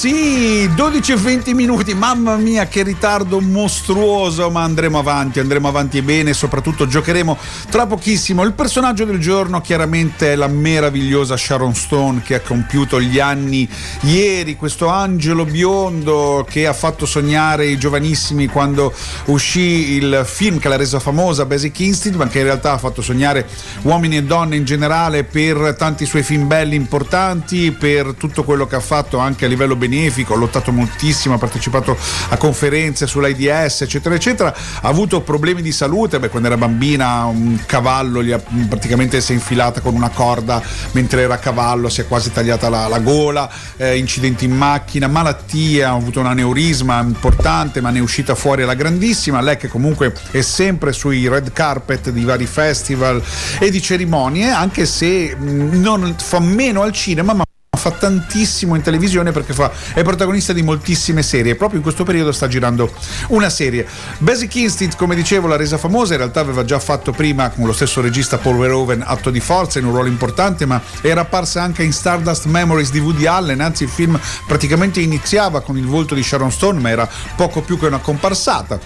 Sì, 12 e 20 minuti, mamma mia che ritardo mostruoso, ma andremo avanti, andremo avanti bene, soprattutto giocheremo tra pochissimo. Il personaggio del giorno chiaramente è la meravigliosa Sharon Stone che ha compiuto gli anni ieri, questo angelo biondo che ha fatto sognare i giovanissimi quando uscì il film che l'ha resa famosa, Basic Instinct, ma che in realtà ha fatto sognare uomini e donne in generale per tanti suoi film belli importanti, per tutto quello che ha fatto anche a livello benefico, ha lottato moltissimo, ha partecipato a conferenze sull'AIDS, eccetera, eccetera. Ha avuto problemi di salute, beh, quando era bambina un cavallo gli ha praticamente si è infilata con una corda mentre era a cavallo, si è quasi tagliata la, la gola, eh, incidenti in macchina, malattie, ha avuto un aneurisma importante, ma ne è uscita fuori alla grandissima. Lei che comunque è sempre sui red carpet di vari festival e di cerimonie, anche se non fa meno al cinema, ma fa tantissimo in televisione perché fa, è protagonista di moltissime serie. Proprio in questo periodo sta girando una serie. Basic Instinct, come dicevo, l'ha resa famosa. In realtà aveva già fatto prima con lo stesso regista Paul Verhoeven Atto di forza in un ruolo importante, ma era apparsa anche in Stardust Memories di Woody Allen. Anzi, il film praticamente iniziava con il volto di Sharon Stone, ma era poco più che una comparsata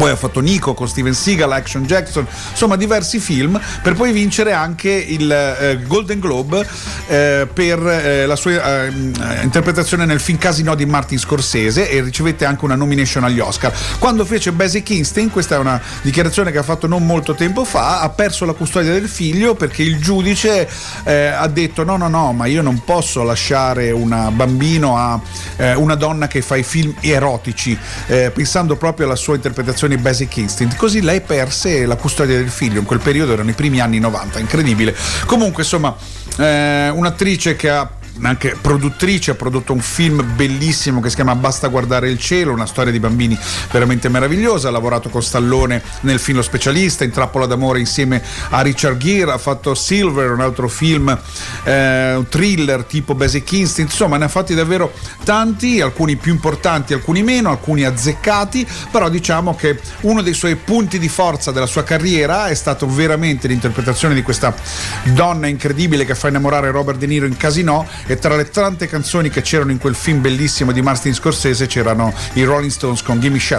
poi ha fatto Nico con Steven Seagal, Action Jackson, insomma diversi film per poi vincere anche il eh, Golden Globe eh, per eh, la sua eh, interpretazione nel film Casino di Martin Scorsese e ricevette anche una nomination agli Oscar. Quando fece Basic Instinct, questa è una dichiarazione che ha fatto non molto tempo fa, ha perso la custodia del figlio perché il giudice eh, ha detto no no no ma io non posso lasciare un bambino a eh, una donna che fa i film erotici pensando proprio alla sua interpretazione di Basic Instinct, così lei perse la custodia del figlio, in quel periodo erano i primi anni 90, incredibile. Comunque insomma, eh, un'attrice che ha anche produttrice, ha prodotto un film bellissimo che si chiama Basta guardare il cielo, una storia di bambini veramente meravigliosa, ha lavorato con Stallone nel film Lo specialista, in Trappola d'amore insieme a Richard Gere, ha fatto Silver, un altro film, eh, un thriller tipo Basic Instinct, insomma ne ha fatti davvero tanti, alcuni più importanti, alcuni meno, alcuni azzeccati, però diciamo che uno dei suoi punti di forza della sua carriera è stato veramente l'interpretazione di questa donna incredibile che fa innamorare Robert De Niro in Casino e tra le tante canzoni che c'erano in quel film bellissimo di Martin Scorsese c'erano i Rolling Stones con Gimme Shelter.